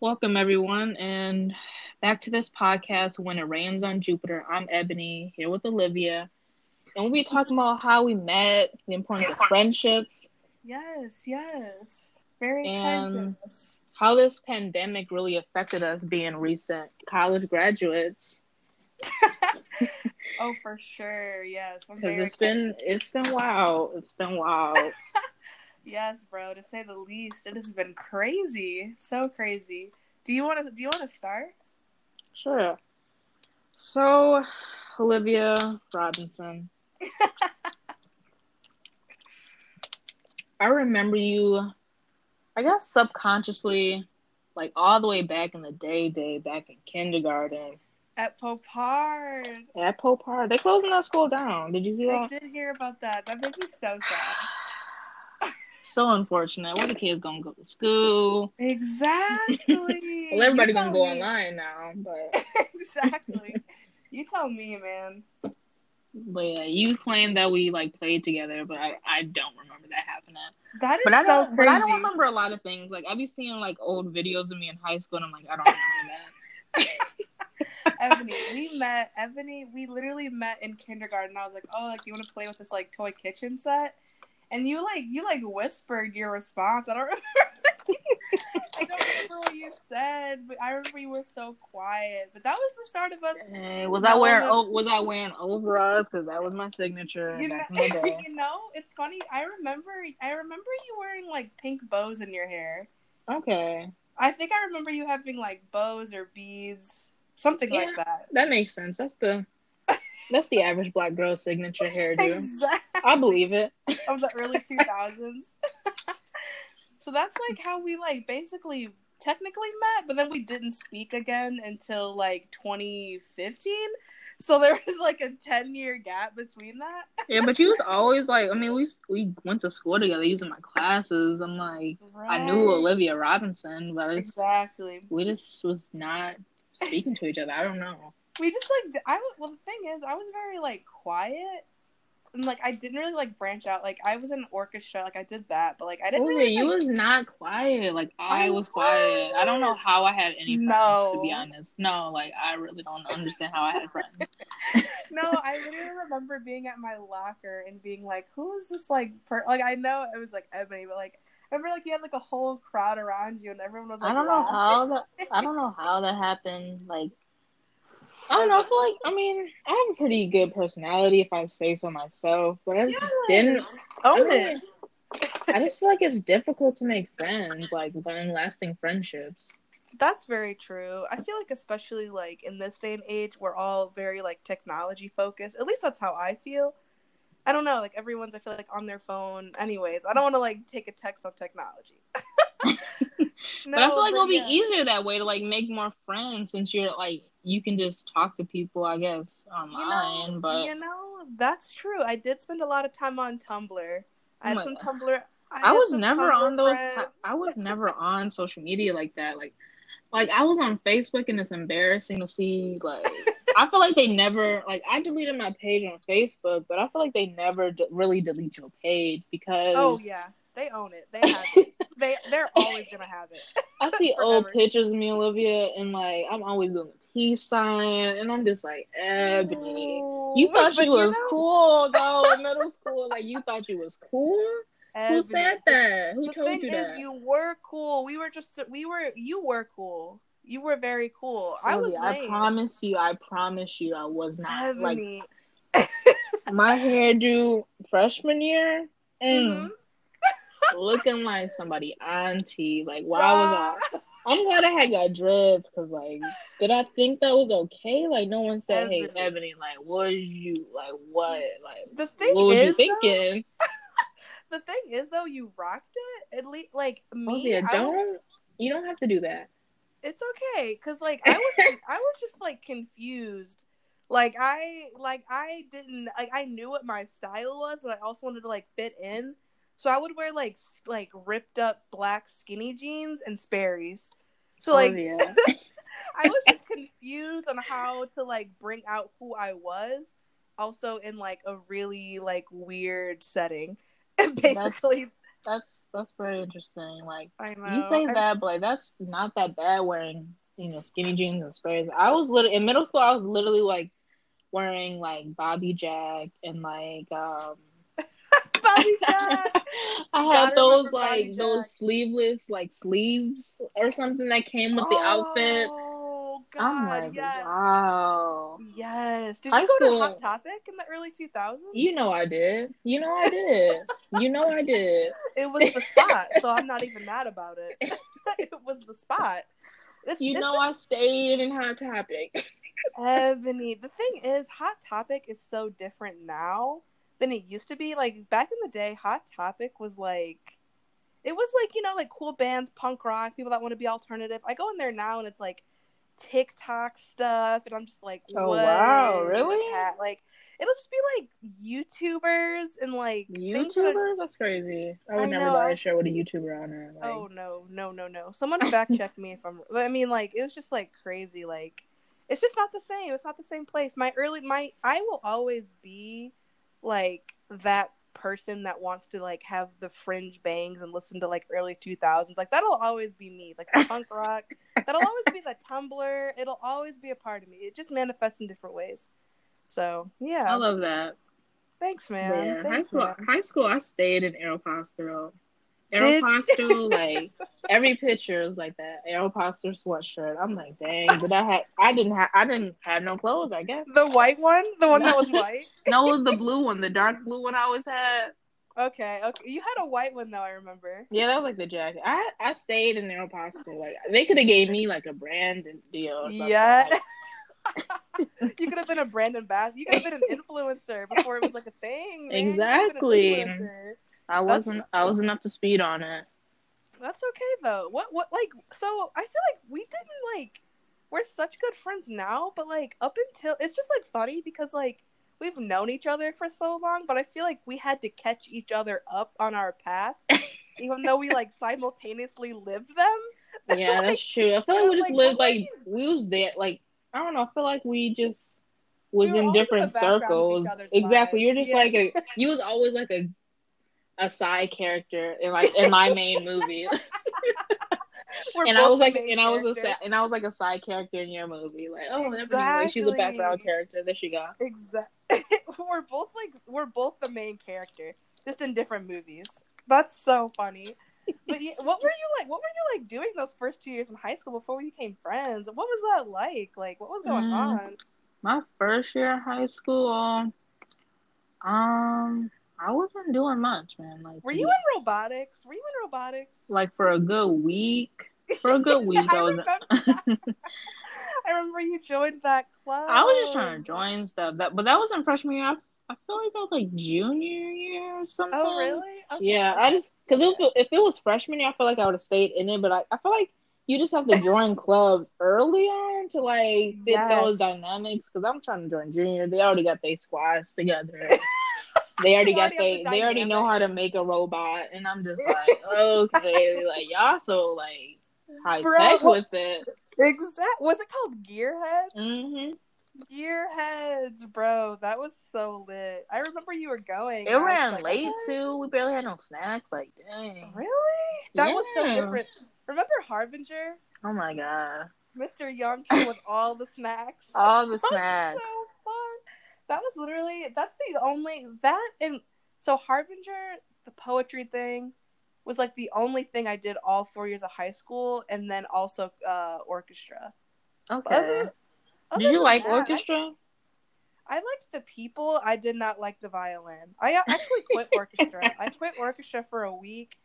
Welcome, everyone, and back to this podcast, When It Rains on Jupiter. I'm Ebony, here with Olivia, and we'll be talking about how we met, the importance of friendships. Yes, yes. Very And- excited. how this pandemic really affected us being recent college graduates oh, for sure. Yes. Because it's been it's been wild it's been wild Yes, bro, to say the least. It has been crazy. So crazy. Do you want to do you want to start? sure so olivia robinson i remember you i guess subconsciously like all the way back in the day day back in kindergarten At Popard. at popar They're closing that school down did you see that? I did hear about that. That made me so sad. so unfortunate where the kids gonna go to school Exactly. Well, everybody's gonna go me. online now, but exactly. You tell me, man. but yeah, you claim that we like played together, but I, I don't remember that happening. That is But I so don't, but crazy. I don't remember a lot of things. Like I be seeing like old videos of me in high school, and I'm like, I don't remember that. Ebony, we met. Ebony, we literally met in kindergarten. I was like, "Oh, like you want to play with this like toy kitchen set?" And you like you like whispered your response. I don't remember. I don't remember what you said, but I remember you were so quiet. But that was the start of us. Was I wearing oh, was I wearing overalls? Because that was my signature You know, back in the day. you know, it's funny. I remember. I remember you wearing like pink bows in your hair. Okay, I think I remember you having like bows or beads, something like that. that makes sense. That's the that's the average black girl signature hairdo. Exactly. I believe it. of the early 2000s. so that's like how we like basically technically met, but then we didn't speak again until like 2015. So there was like a 10 year gap between that. Yeah, but you was always like, I mean, we we went to school together using my classes. I'm like, I knew Olivia Robinson, but Exactly. we just was not speaking to each other. I don't know. We just like I well the thing is I was very like quiet and like I didn't really like branch out. Like I was in an orchestra, like I did that, but like I didn't Olivia, really you like, was not quiet. Like I, I was quiet. I don't know how I had any friends, No. to be honest. No, like I really don't understand how I had friends. no, I literally remember being at my locker and being like, "Who is this like?" Per-? Like I know it was like Ebony, but like remember like you had like a whole crowd around you and everyone was like, I don't know how that. I don't know how that happened. Like. I don't know. I feel like I mean I have a pretty good personality if I say so myself, but I just didn't. Own I it. I just feel like it's difficult to make friends, like long lasting friendships. That's very true. I feel like especially like in this day and age, we're all very like technology focused. At least that's how I feel. I don't know, like everyone's I feel like on their phone. Anyways, I don't want to like take a text on technology. but I feel like it'll be yeah. easier that way to like make more friends since you're like you can just talk to people, I guess, You online. know, but you know, that's true. I did spend a lot of time on Tumblr. I had Oh some God. Tumblr. I had was never Tumblr on those. friends. I was never on social media like that. Like, like I was on Facebook, and it's embarrassing to see. Like, I feel like they never. Like, I deleted my page on Facebook, but I feel like they never d- really delete your page oh, because. Oh yeah, they own it. They have it. they they're always gonna have it. I see old pictures of me, Olivia, and like I'm always doing the peace sign, and I'm just like, Ebony. You thought you was know, cool though in middle school. Like you thought you was cool. Who said that? Who The told you is, that? you were cool. We were just we were you were cool. You were very cool. I was I promise you, I promise you, I was not like Ebony. my hairdo freshman year, mm, Mhm. looking like somebody auntie. Like why was I? I'm glad I had got dreads because like, did I think that was okay? Like no one said, "Hey, Ebony. Ebony, like what you like what like The thing what was you is, though, thinking?" the thing is though, you rocked it. At least like me, Olivia, I was- don't you don't have to do that. It's okay because like I was I was just like confused. Like I like I didn't like I knew what my style was, but I also wanted to like fit in. So I would wear like s- like ripped up black skinny jeans and Sperry's. So oh, like Olivia. I was just confused on how to like bring out who I was also in like a really like weird setting. Basically, That's that's very interesting. Like I you say I'm- that, but like that's not that bad wearing you know skinny jeans and Sperry's. I was literally in middle school. I was literally like wearing like Bobby Jack and like um. Bobby Jack. I had those like those sleeveless like sleeves or something that came with the outfit. Oh I'm God, like, yes. wow. Yes. Did High you go school- to Hot Topic in the early 2000s? You know I did. You know I did. you know I did. it was the spot, so I'm not even mad about it. it was the spot. It's, You it's know just, I stayed in Hot Topic. Ebony. The thing is, Hot Topic is so different now than it used to be. Like back in the day, Hot Topic was like, it was like you know like cool bands, punk rock, people that want to be alternative. I go in there now and it's like TikTok stuff, and I'm just like, Oh, wow, really? Like it'll just be like YouTubers and like that YouTubers? That's crazy. I would I never know, buy a show with a YouTuber on it. Like, Oh no, no, no, no. Someone fact check me if I'm. I mean, like it was just like crazy. Like it's just not the same. It's not the same place. My early, my I will always be like that person that wants to like have the fringe bangs and listen to like early 2000s. Like that'll always be me. Like the punk rock. That'll always be the Tumblr. It'll always be a part of me. It just manifests in different ways. So yeah, I love that. thanks, man. yeah, high school. man. High school, I stayed in Aeropostale. Aeropostale, like every picture is like that Aeropostale sweatshirt. I'm like, dang, but I had, I didn't have, I didn't have no clothes. I guess. The white one, the one that was white. No, it was the blue one, the dark blue one I always had. Okay, okay. You had a white one though. I remember. Yeah, that was like the jacket. I I stayed in Aeropostale. Like they could have gave me like a brand deal. Or. Yeah. you could have been a brand ambassador. You could have been an influencer before it was like a thing. man. You could have been an Exactly. I wasn't. I wasn't up to speed on it. That's okay though. What what like so I feel like we didn't like we're such good friends now, but like up until it's just like funny because like we've known each other for so long, but I feel like we had to catch each other up on our past, even though we like simultaneously lived them. Yeah, Like, that's true. I feel like we just like, lived like we was there. Like I don't know. I feel like we just was We in in different of circles. Exactly. You're just Yeah. like a. You was always like a a side character in like in my main movie, and I was like, and I was a and I was like a side character in your movie. Like oh, Ebony, like she's a background character. There she go. Exactly. we're both like we're both the main character, just in different movies. That's so funny. But yeah, what were you like? What were you like doing those first two years in high school before we became friends? What was that like? Like, what was going Mm. on? My first year of high school, um, wasn't doing much, man. Like Were you in robotics? Were you in robotics? like for a good week? For a good week, I I was. remember. I remember you joined that club. I was just trying to join stuff. That, but that wasn't freshman year. I, I feel like that was like junior year or oh, something. Oh, really? Okay. Yeah, I just because if, it- if it was freshman year, I feel like I would have stayed in it. But I, I feel like you just have to join clubs early on to like fit those dynamics. Because I'm trying to join junior. They already got their squads together. They already got they the they already know how to make a robot, and I'm just like, okay, like y'all so like high Bro, tech with it. Exact. Was it called Gearhead? hmm Gearheads, bro. That was so lit. I remember you were going. It and I was ran like, late okay. too. We barely had no snacks. Like, dang. Really? That was so different. Remember Harbinger? Oh my god. Mr. Yonki with all the snacks. All the snacks. so. That was literally that's the only that and so Harbinger, the poetry thing, was like the only thing I did all four years of high school, and then also uh, orchestra. Okay. Other- other Did you like that, orchestra? I liked the people. I did not like the violin. I actually quit orchestra. I quit orchestra for a week,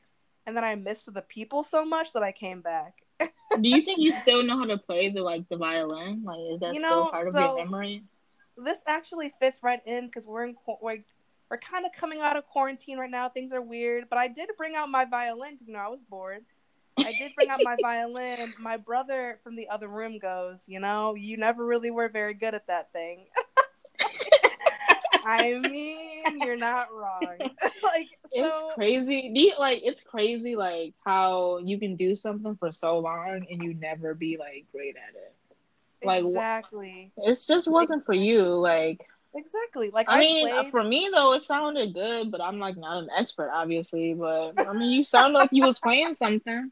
and then I missed the people so much that I came back. Do you think you still know how to play the like the violin? Like, is that You still know, part of your memory? This actually fits right in because we're in we're, we're kind of coming out of quarantine right now. Things are weird, but I did bring out my violin because you know I was bored. I did bring out my violin. My brother from the other room goes, you know, you never really were very good at that thing. I mean, you're not wrong. like It's so. crazy. You, like it's crazy like how you can do something for so long and you never be like great at it. Like, exactly. It just wasn't for you. Like exactly. Like I mean, played... for me though, it sounded good, but I'm like not an expert, obviously. But I mean, you sound like you was playing something.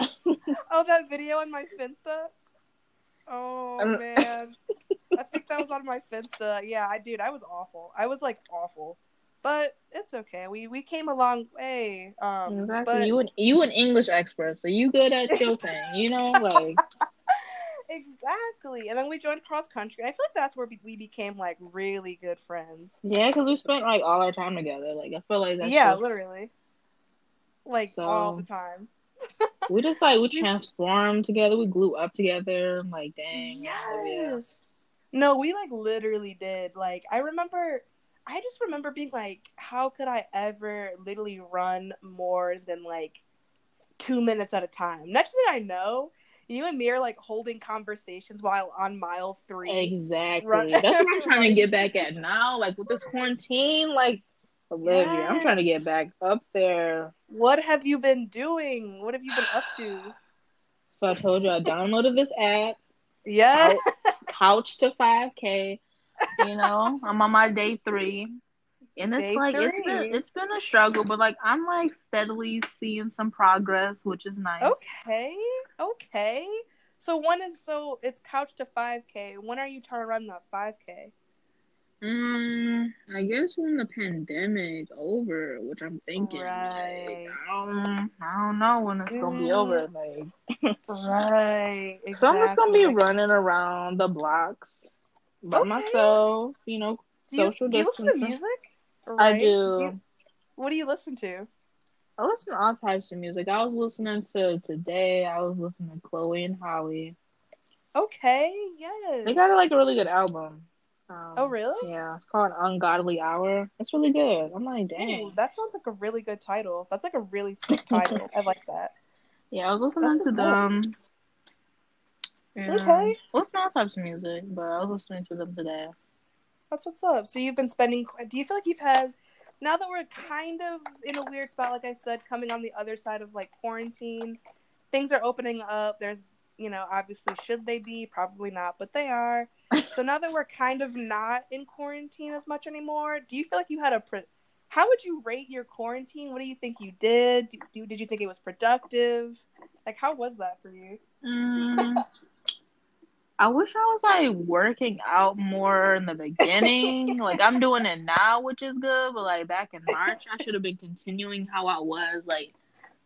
oh, that video on my Finsta. Oh man, I think that was on my Finsta. Yeah, I dude, I was awful. I was like awful, but it's okay. We we came a long way. Um, exactly. But... You an you an English expert, so you good at your thing. You know, like exactly. And then we joined cross country. I feel like that's where we became like really good friends. Yeah, because we spent like all our time together. Like I feel like that's yeah, just... literally, like so... all the time we just like we transformed together. We glue up together. I'm like, dang. Yes. No, we like literally did. Like I remember I just remember being like, how could I ever literally run more than like two minutes at a time? Next thing I know, you and me are like holding conversations while on mile three. Exactly. Run- That's what I'm trying to get back at now. Like with this quarantine, like Olivia, yes. I'm trying to get back up there. What have you been doing? What have you been up to? So I told you I downloaded this app. Yeah. Couch to 5K. You know, I'm on my day three. And it's day like it it's been it's been a struggle, but like I'm like steadily seeing some progress, which is nice. Okay. Okay. So when is so it's couch to 5K. When are you trying to run that 5K? Um, I guess when the pandemic over, which I'm thinking, right. like, I don't, I don't know when it's gonna be over. Like, right, exactly. so I'm just gonna be running around the blocks by okay. myself. You know, do you, social do you distancing. listen to music? Right? I do. what do you listen to? I listen to all types of music. I was listening to today. I was listening to Chloe and Halle. Okay. Yes. They got like a really good album. Um, oh really? Yeah, it's called Ungodly Hour. It's really good. I'm like, dang. Ooh, that sounds like a really good title. That's like a really sick title. I like that. Yeah, I was listening That's to them. Okay. Listen to all types of music, but I was listening to them today. That's what's up. So you've been spending. Do you feel like you've had? Now that we're kind of in a weird spot, like I said, coming on the other side of like quarantine, things are opening up. There's you know, obviously, should they be? Probably not, but they are. so now that we're kind of not in quarantine as much anymore, do you feel like you had a? Pre- How would you rate your quarantine? What do you think you did? You, did you think it was productive? Like, how was that for you? Mm, I wish I was like working out more in the beginning. like I'm doing it now, which is good, but like back in March, I should have been continuing how I was like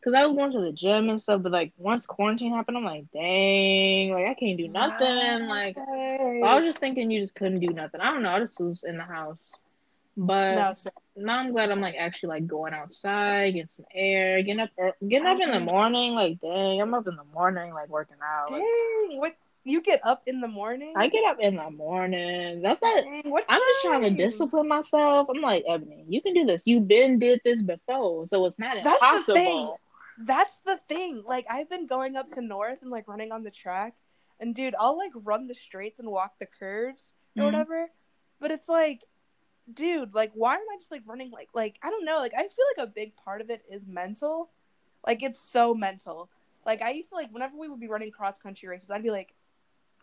Cause I was going to the gym and stuff, but like once quarantine happened, I'm like, dang, like I can't do nothing. Like I was just thinking you just couldn't do nothing. I don't know. I just was in the house, but no, now I'm glad I'm like actually like going outside, getting some air, getting up, getting up in the morning. Like dang, I'm up in the morning, like working out. Dang, like, what you get up in the morning? I get up in the morning. That's not. Dang, I'm just trying to discipline myself. I'm like Ebony, you can do this. You've been did this before, so it's not That's impossible that's the thing. Like I've been going up to North and like running on the track, and dude, I'll like run the straights and walk the curves or mm-hmm. whatever. But it's like, dude, like why am I just like running like like I don't know. Like I feel like a big part of it is mental. Like it's so mental. Like I used to like whenever we would be running cross country races, I'd be like,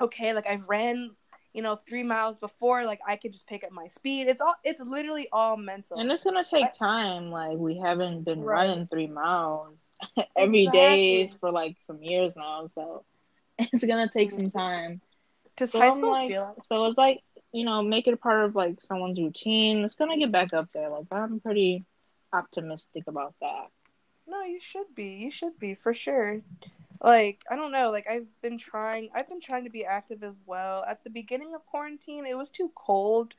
okay, like I've ran you know, three miles before, like I could just pick up my speed. It's all it's literally all mental. And it's gonna take time. Like we haven't been right. running three miles every exactly. day for like some years now, so it's gonna take some mm-hmm. time. To so I'm like, so it's like you know, make it a part of like someone's routine. It's gonna get back up there. Like I'm pretty optimistic about that. No, you should be. You should be for sure. Like I don't know. Like I've been trying. I've been trying to be active as well. At the beginning of quarantine, it was too cold,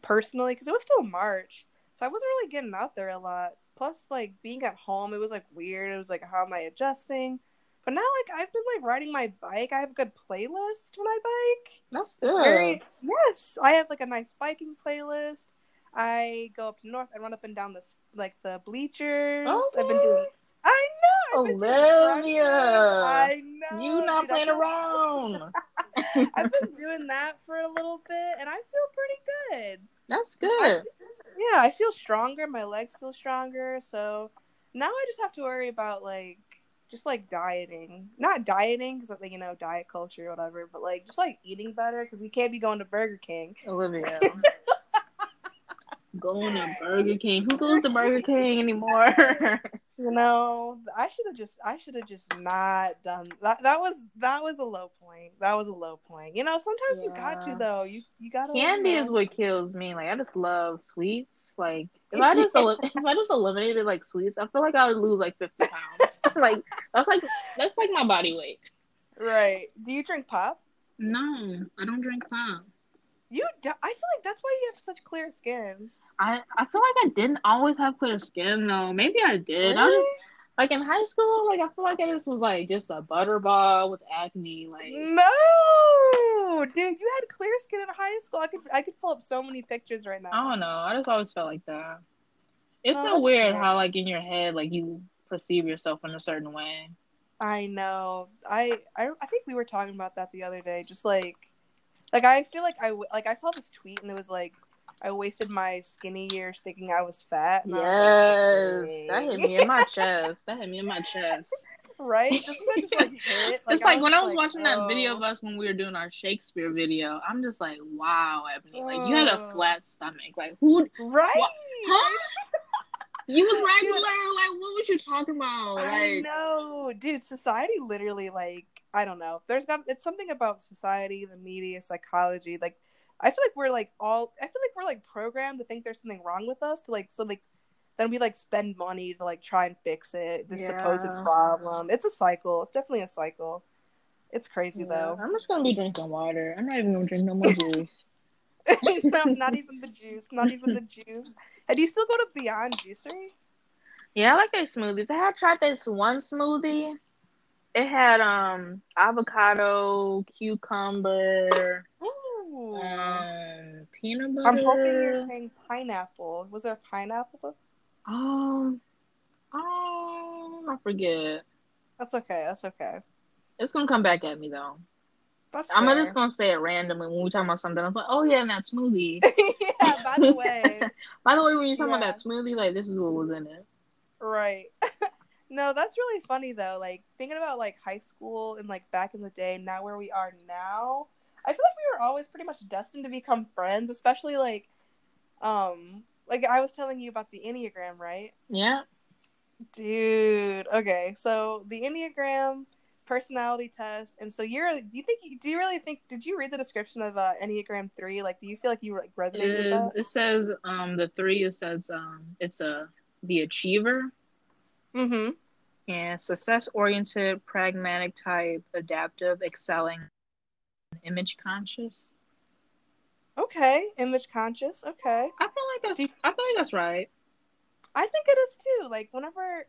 personally, because it was still March, so I wasn't really getting out there a lot plus like being at home it was like weird it was like how am i adjusting but now like i've been like riding my bike i have a good playlist when i bike that's good it's very yes i have like a nice biking playlist i go up to north i run up and down this like the bleachers okay. i've been doing i know olivia i know you not dude, playing around i've been doing that for a little bit and i feel pretty good that's good yeah, I feel stronger. My legs feel stronger. So now I just have to worry about like just like dieting, not dieting because like you know diet culture or whatever, but like just like eating better because we can't be going to Burger King. Olivia, going to Burger King. Who goes to Burger King anymore? You know, I should have just I should have just not done that. That was that was a low point. That was a low point. You know, sometimes you got to though. You you gotta Candy is what kills me. Like I just love sweets. Like if I just el- if I just eliminated like sweets, I feel like I would lose like fifty pounds. like that's like that's like my body weight. right. Do you drink pop? No, I don't drink pop. You do- I feel like that's why you have such clear skin. I I feel like I didn't always have clear skin though. Maybe I did. I was just like in high school. Like I feel like I just was like just a butterball with acne. Like No, dude, you had clear skin in high school. I could I could pull up so many pictures right now. I don't know. I just always felt like that. It's Oh, so weird cool. how like in your head like you perceive yourself in a certain way. I know. I, I I think we were talking about that the other day. Just like, like I feel like I like I saw this tweet and it was like, I wasted my skinny years thinking I was fat. I was Yes, like, that hit me in my chest. That hit me in my chest. right? Doesn't that just like hit? it's like when I was just watching that video oh. of us when we were doing our Shakespeare video. I'm just like, wow, Ebony, like you had a Oh. flat stomach. Like who? right? What? Huh? You was regular. Like what was you talking about? I know, dude. Society literally, like, I don't know. There's got it's something about society, the media, psychology. Like, I feel like we're like all. I feel like we're like programmed to think there's something wrong with us. To like, so like, then we like spend money to like try and fix it. This supposed problem. It's a cycle. It's definitely a cycle. It's crazy Yeah, though. I'm just gonna be drinking water. I'm not even gonna drink no more juice. no, not even the juice. Not even the juice. And do you still go to Beyond Juicery? Yeah, I like their smoothies. I had tried this one smoothie. It had um avocado, cucumber, Ooh. Um peanut butter. I'm hoping you're saying pineapple. Was there a pineapple? um um I forget. That's okay. That's okay. It's gonna come back at me though. That's I'm fair. just gonna say it randomly when we talking about something. I'm like, oh yeah, and that smoothie. yeah. By the way, By the way, when you're talking Yeah. about that smoothie, like this is what was in it. right. no, that's really funny though. Like thinking about like high school and like back in the day, now where we are now. I feel like we were always pretty much destined to become friends, especially like, um, like I was telling you about the enneagram, right? Yeah. Dude, okay. So the Enneagram personality test, and so you're. Do you think? Do you really think? Did you read the description of uh, Enneagram three? Like, do you feel like you like resonated with that? it says um the three. It says um it's a the achiever Mm-hmm. and success oriented, pragmatic type, adaptive, excelling, image conscious. Okay, image conscious. Okay, I feel like that's you- I feel like that's right. I think it is too. Like, whenever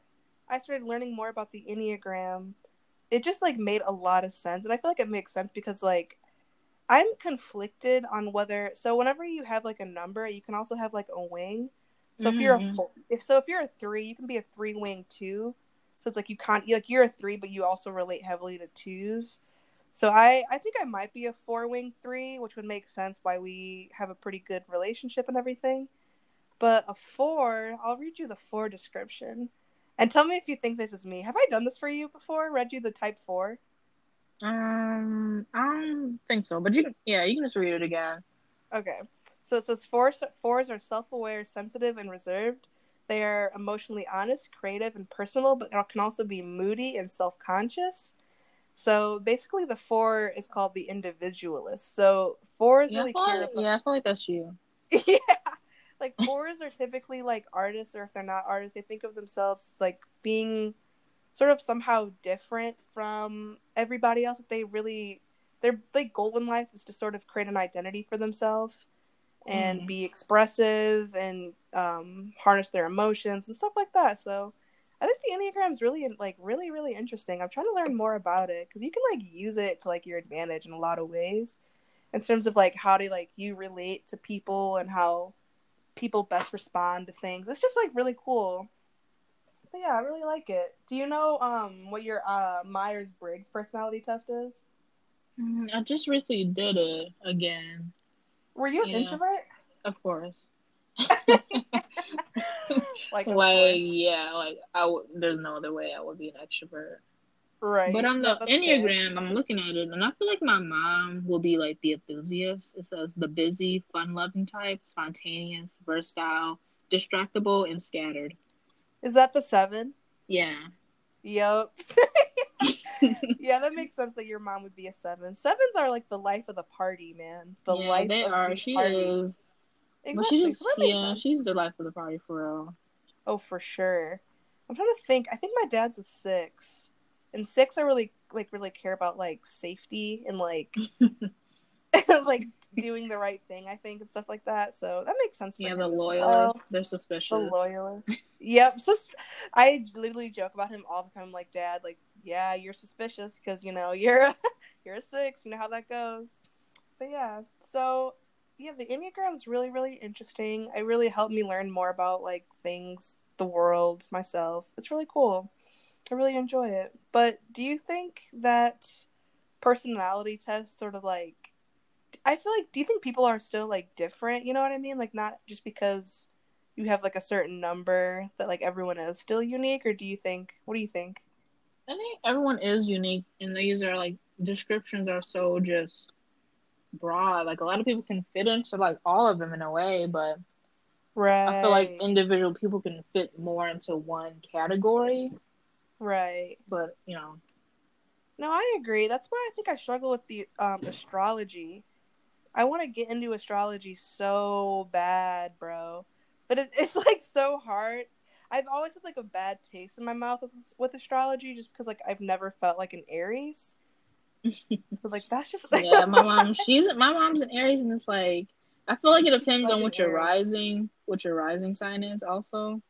I started learning more about the Enneagram, it just like made a lot of sense, and I feel like it makes sense because like. I'm conflicted on whether so whenever you have like a number, you can also have like a wing. So if you're a Mhm. four, if so if you're a three, you can be a three wing two. So it's like you can't like you're a three, but you also relate heavily to twos. So I I think I might be a four wing three, which would make sense why we have a pretty good relationship and everything. But a four, I'll read you the four description, and tell me if you think this is me. Have I done this for you before? Read you the type four? Um, I don't think so, but you can, yeah, you can just read it again. Okay. So it says fours, fours are self aware, sensitive, and reserved. They are emotionally honest, creative, and personal, but can also be moody and self conscious. So basically, the four is called the individualist. So fours Yeah, I really feel like, about. yeah, I feel like that's you. yeah. Like fours are typically like artists, or if they're not artists, they think of themselves like being sort of somehow different from everybody else. They really, their like goal in life is to sort of create an identity for themselves and Mhm. be expressive and um, harness their emotions and stuff like that. So I think the Enneagram is really like really really interesting. I'm trying to learn more about it because you can like use it to like your advantage in a lot of ways in terms of like how do like you relate to people and how people best respond to things. It's just like really cool. But yeah, I really like it. Do you know um what your uh Myers Briggs personality test is? Mm, I just recently did it again, Were you an Yeah. introvert? of course. like, like yeah, like I w- there's no other way I would be an extrovert. Right. But on No, the fair. Enneagram, I'm looking at it, and I feel like my mom will be like the enthusiast. It says the busy, fun loving type, spontaneous, versatile, distractible, and scattered. Is that the seven? Yeah. Yep. yeah, that makes sense that your mom would be a seven. Sevens are like the life of the party, man. The yeah, life they of are. the She party. is. Exactly. But she's so yeah, she's the life of the party for real. Oh, for sure. I'm trying to think. I think my dad's a six, and six I really like really care about like safety and like like doing the right thing. I think and stuff like that. So that makes sense. For Yeah, the loyalist. well. They're suspicious. The loyalist. yep. Sus- I literally joke about him all the time. Like, Dad, like, yeah, you're suspicious because you know you're a, you're a six. You know how that goes. But yeah, so yeah, the enneagram's really really interesting. It really helped me learn more about like things, the world, myself. It's really cool. I really enjoy it. But do you think that personality tests sort of like I feel like do you think people are still like different, you know what I mean? Like not just because you have like a certain number that like everyone is still unique or do you think what do you think? I think everyone is unique, and these are like descriptions are so just broad. Like a lot of people can fit into like all of them in a way, but Right. I feel like individual people can fit more into one category. right. But you know, No, I agree. That's why I think I struggle with the um astrology. I want to get into astrology so bad, bro. But it, it's like so hard. I've always had like a bad taste in my mouth with, with astrology just because like I've never felt like an Aries. So like that's just yeah, my mom, she's my mom's an Aries, and it's like I feel like it depends on what your rising, what your rising sign is, also.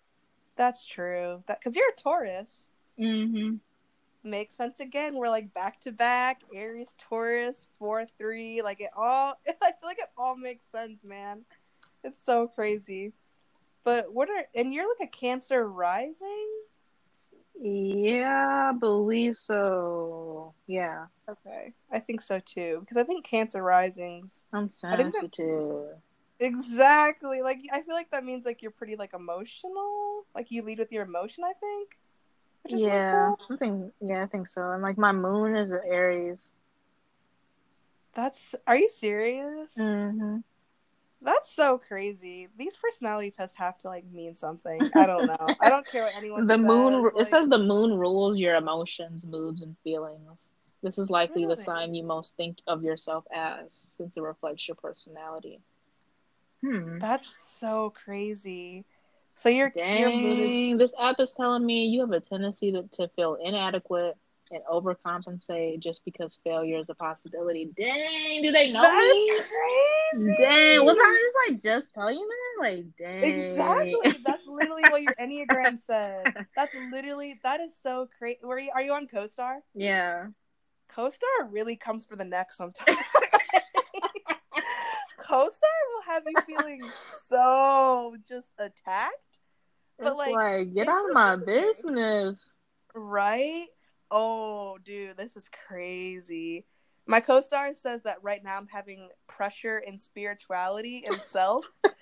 that's true. That because you're a Taurus. hmm makes sense again. We're like back to back, Aries, Taurus, four, three. Like it all, I feel like it all makes sense, man. It's so crazy. But what are, and you're like a Cancer rising? Yeah, I believe so. Yeah, Okay. I think so too. Because I think Cancer risings, I'm I think that- sensitive. exactly. Like, I feel like that means like you're pretty like emotional. Like you lead with your emotion, I think. Really Yeah, cool. I think yeah, I think so. And like my moon is Aries. That's, are you serious? hmm That's so crazy. These personality tests have to like mean something. I don't know. I don't care what anyone The says. moon it says the moon rules your emotions, moods, and feelings. This is likely Really? the sign you most think of yourself as, since it reflects your personality. Hmm. That's so crazy. So your your moon is this app is telling me you have a tendency to, to feel inadequate and overcompensate just because failure is a possibility. Dang, do they know That's me? crazy. Dang, was I just like just telling you that? Like, dang. Exactly. That's literally what your Enneagram said. That's literally that is so crazy. Were you are you on CoStar? yeah. CoStar really comes for the neck sometimes. CoStar will have you feeling so just attacked. But, like, like, get out of my business. Right? Oh, dude, this is crazy. My CoStar says that right now I'm having pressure in spirituality and self.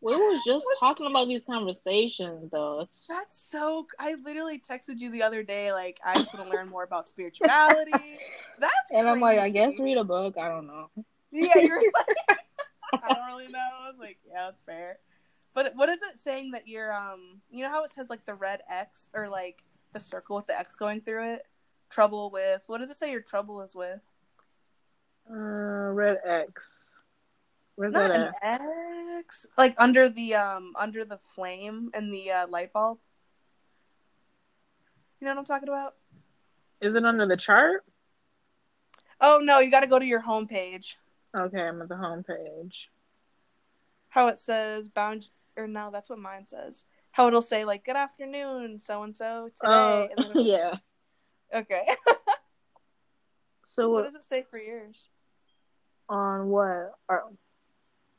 We was just What's- talking about these conversations though. It's That's so. I literally texted you the other day, like I just want to learn more about spirituality. That's and I'm like, I guess read a book. I don't know. Yeah, you're like, I don't really know. I was like, yeah, that's fair. But what is it saying that you're um you know how it says like the red X or like the circle with the X going through it? Trouble with what does it say your trouble is with? Uh, red X. Where's Not that an at? X. Like under the um under the flame and the uh, light bulb. You know what I'm talking about? Is it under the chart? Oh no, you got to go to your homepage. Okay, I'm at the home page. How it says bound or no, that's what mine says. How it'll say like good afternoon, so and so today. Oh, yeah. Okay. So what what does it say for yours? on what? Or,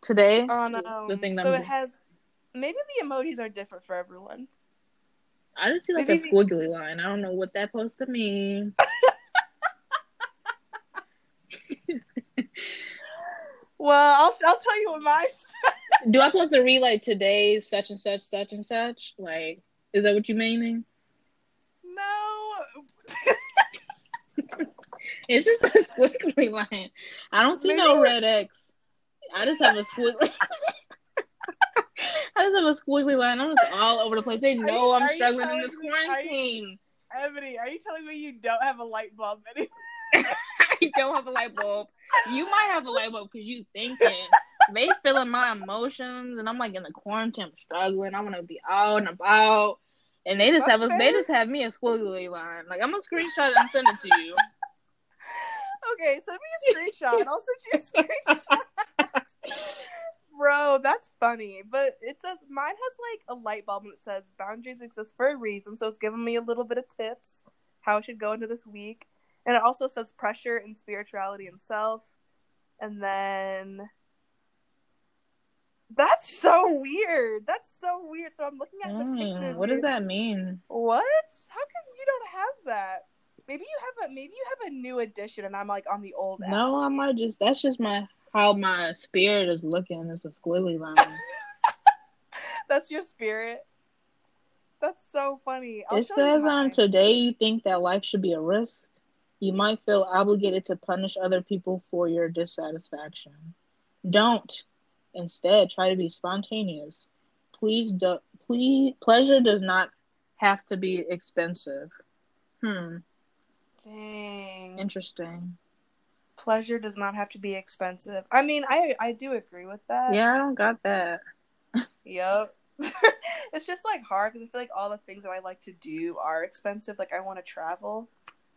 today? On The- um, the thing that so I'm- it has maybe the emojis are different for everyone. I just see like maybe a the- squiggly line. I don't know what that supposed to mean. Well, I'll I'll tell you what my Do I supposed to read like today's such and such, such and such? Like, is that what you meaning? no no. It's just a squiggly line. I don't see no Maybe- red X. I just have a squiggly. I just have a squiggly line. I'm just all over the place. They know you- I'm struggling in this me- are you- quarantine. Ebony, are you telling me you don't have a light bulb anymore? I don't have a light bulb. You might have a light bulb because you thinking. They feeling my emotions, and I'm like in the quarantine, I'm struggling. I want to be out and about, and they just That's have us. They just have me a squiggly line. Like I'm gonna screenshot and send it to you. Okay, send me a screenshot. I'll send you a screenshot. Bro, that's funny. But it says mine has like a light bulb and it says boundaries exist for a reason. So it's giving me a little bit of tips how I should go into this week. And it also says pressure and spirituality and self. And then that's so weird. That's so weird. So I'm looking at the picture. Mm, what does that mean? What? How come you don't have that? Maybe you have a maybe you have a new edition and I'm like on the old app. No, I might just. That's just my how my spirit is looking. It's a squiggly line. That's your spirit. That's so funny. I'll it says on today you think that life should be a risk. You might feel obligated to punish other people for your dissatisfaction. Don't. Instead, try to be spontaneous. Please do, please pleasure does not have to be expensive. Hmm, Dang. interesting. Pleasure does not have to be expensive. I mean, I I do agree with that. Yeah, I don't got that. Yep. it's just like hard because I feel like all the things that I like to do are expensive. Like I want to travel,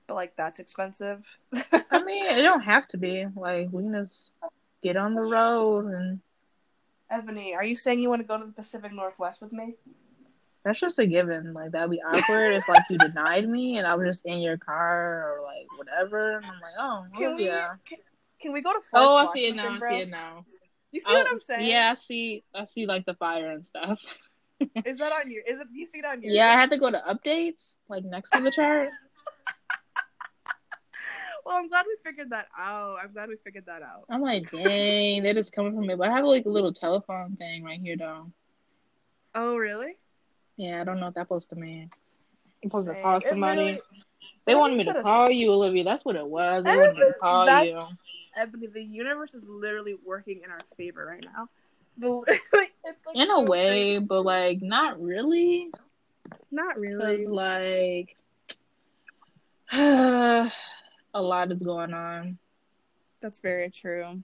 but like that's expensive. I mean, it don't have to be. Like we can just get on the road and Ebony, are you saying you want to go to the Pacific Northwest with me? That's just a given. Like that'd be awkward if like you denied me and I was just in your car or like whatever. And I'm like, oh, Can well, we? yeah. Can, can we go to Fort Oh, I see it Washington, now. I see it now. You see what Oh, I'm saying? Yeah, I see. I see like the fire and stuff. Is that on you? Is it? You see it on you? Yeah, I had to go to updates like next to the chart. Well, I'm glad we figured that out. I'm glad we figured that out. I'm like, dang, that is coming from me. But I have like a little telephone thing right here though. Oh, really? Yeah, I don't know what that's supposed to mean. I'm supposed to call somebody. They wanted me to call you, Olivia. That's what it was. They wanted me to call you. Ebony, the universe is literally working in our favor right now. Like, like In a way, crazy. but like not really. not Because really. like a lot is going on. That's very true.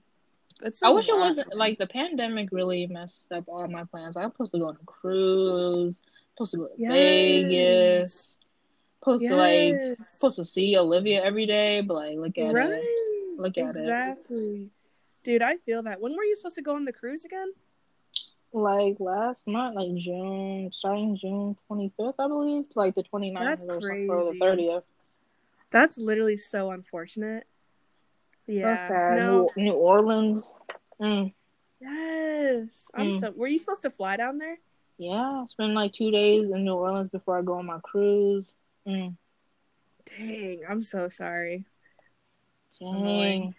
That's I wish it wasn't like the pandemic really messed up all my plans. I'm supposed to go on a cruise, supposed to go to Yes. Vegas, supposed to like supposed to see Olivia every day, but like look at right. it. Look at it. exactly. Dude, I feel that. When were you supposed to go on the cruise again? Like last month, like June, starting June 25th, I believe, to like the 29th That's or, something, or the 30th. That's literally so unfortunate. Yeah. Sad. No. New, New Orleans. Mm. Yes. I'm Mm. so. Were you supposed to fly down there? Yeah, spend like two days in New Orleans before I go on my cruise. Mm. Dang, I'm so sorry. Dang.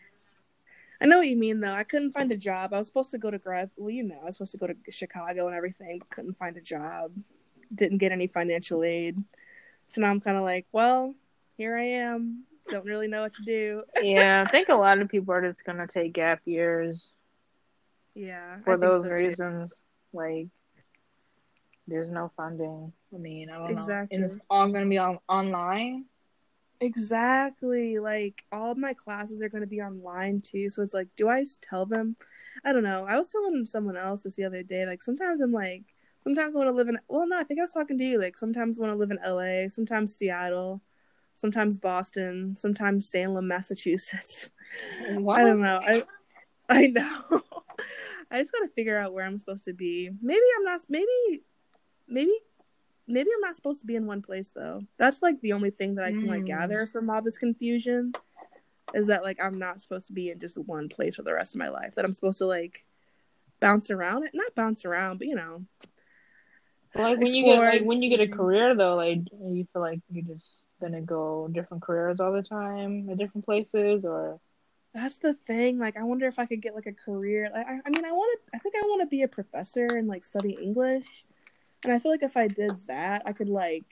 I know what you mean though. I couldn't find a job. I was supposed to go to grad. Well, you know, I was supposed to go to Chicago and everything, but couldn't find a job. Didn't get any financial aid. So now I'm kind of like, well, here I am. Don't really know what to do. yeah, I think a lot of people are just gonna take gap years Yeah, for those so, too. reasons. Like, there's no funding. I mean, I don't know. Exactly. And it's all gonna be on online. Exactly. Like all my classes are going to be online too. So it's like, do I tell them? I don't know. I was telling someone else this the other day. Like sometimes I'm like, sometimes I want to live in. Well, no, I think I was talking to you. Like sometimes I want to live in LA. Sometimes Seattle. Sometimes Boston. Sometimes Salem, Massachusetts. What? I don't know. I I know. I just got to figure out where I'm supposed to be. Maybe I'm not. Maybe maybe maybe I'm not supposed to be in one place though. That's like the only thing that I can like Mm. gather from all this confusion is that like I'm not supposed to be in just one place for the rest of my life. That I'm supposed to like bounce around it, not bounce around, but you know. Like when you get like when you get a career though, like you feel like you're just gonna go different careers all the time at different places, or That's the thing. Like, I wonder if I could get like a career. Like, I, I mean, I want to. I think I want to be a professor and like study English. And I feel like if I did that, I could like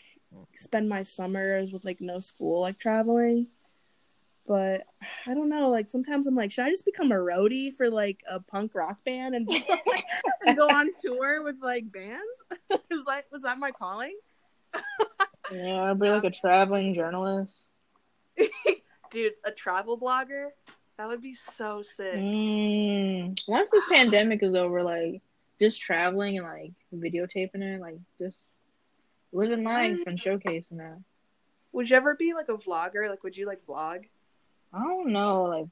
spend my summers with like no school, like traveling. But I don't know. Like sometimes I'm like, should I just become a roadie for like a punk rock band and, and go on tour with like bands? Is that was that my calling? Yeah, I'd be like a traveling journalist. Dude, a travel blogger? That would be so sick. Mm. Once this pandemic is over, like just traveling and like videotaping it, like just living life and showcasing that. Would you ever be like a vlogger? Like, would you like vlog? I don't know, like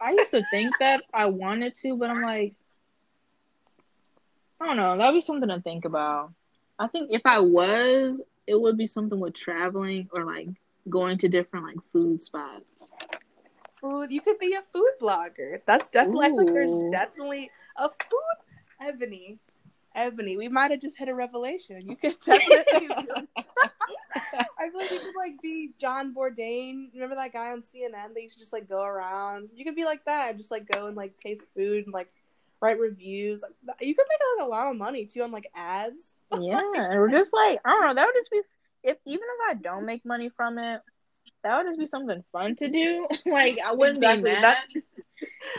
I used to think that I wanted to, but I'm like, I don't know. That'd be something to think about. I think if I was, it would be something with traveling or like going to different like food spots. Food. You could be a food blogger. That's definitely. I feel like there's definitely a food. Ebony, Ebony. We might have just hit a revelation. You could definitely. I feel like you could like be John Bourdain. Remember that guy on CNN? They used to just like go around. You could be like that. Just like go and like taste food and like write reviews. Like, you could make like a lot of money too on like ads. Yeah, and we're just like I don't know. That would just be if even if I don't make money from it, that would just be something fun to do. like I wouldn't Exactly, be mad. that-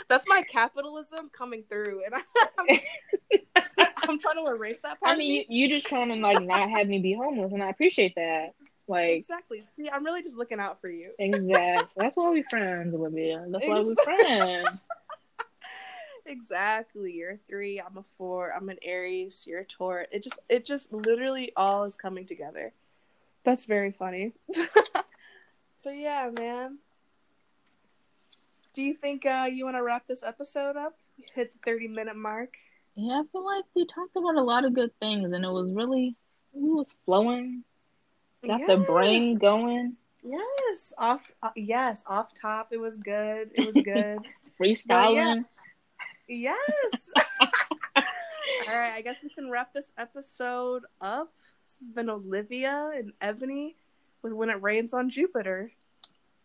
That's my capitalism coming through, and I'm, I'm trying to erase that part. I mean, me. you, you just trying to like not have me be homeless, and I appreciate that. Like exactly. See, I'm really just looking out for you. exactly. That's why we friends, Olivia. That's why we friends. Exactly. You're a three. I'm a four. I'm an Aries. You're a Taurus. It just, it just literally all is coming together. That's very funny. but yeah, man. Do you think uh, you want to wrap this episode up? Hit the 30 minute mark. Yeah, I feel like we talked about a lot of good things, and it was really we was flowing. Got the brain going, Yes, off. Uh, yes, off top. It was good. It was good. freestyling. yes. All right, I guess we can wrap this episode up. This has been Olivia and Ebony with When It Rains on Jupiter.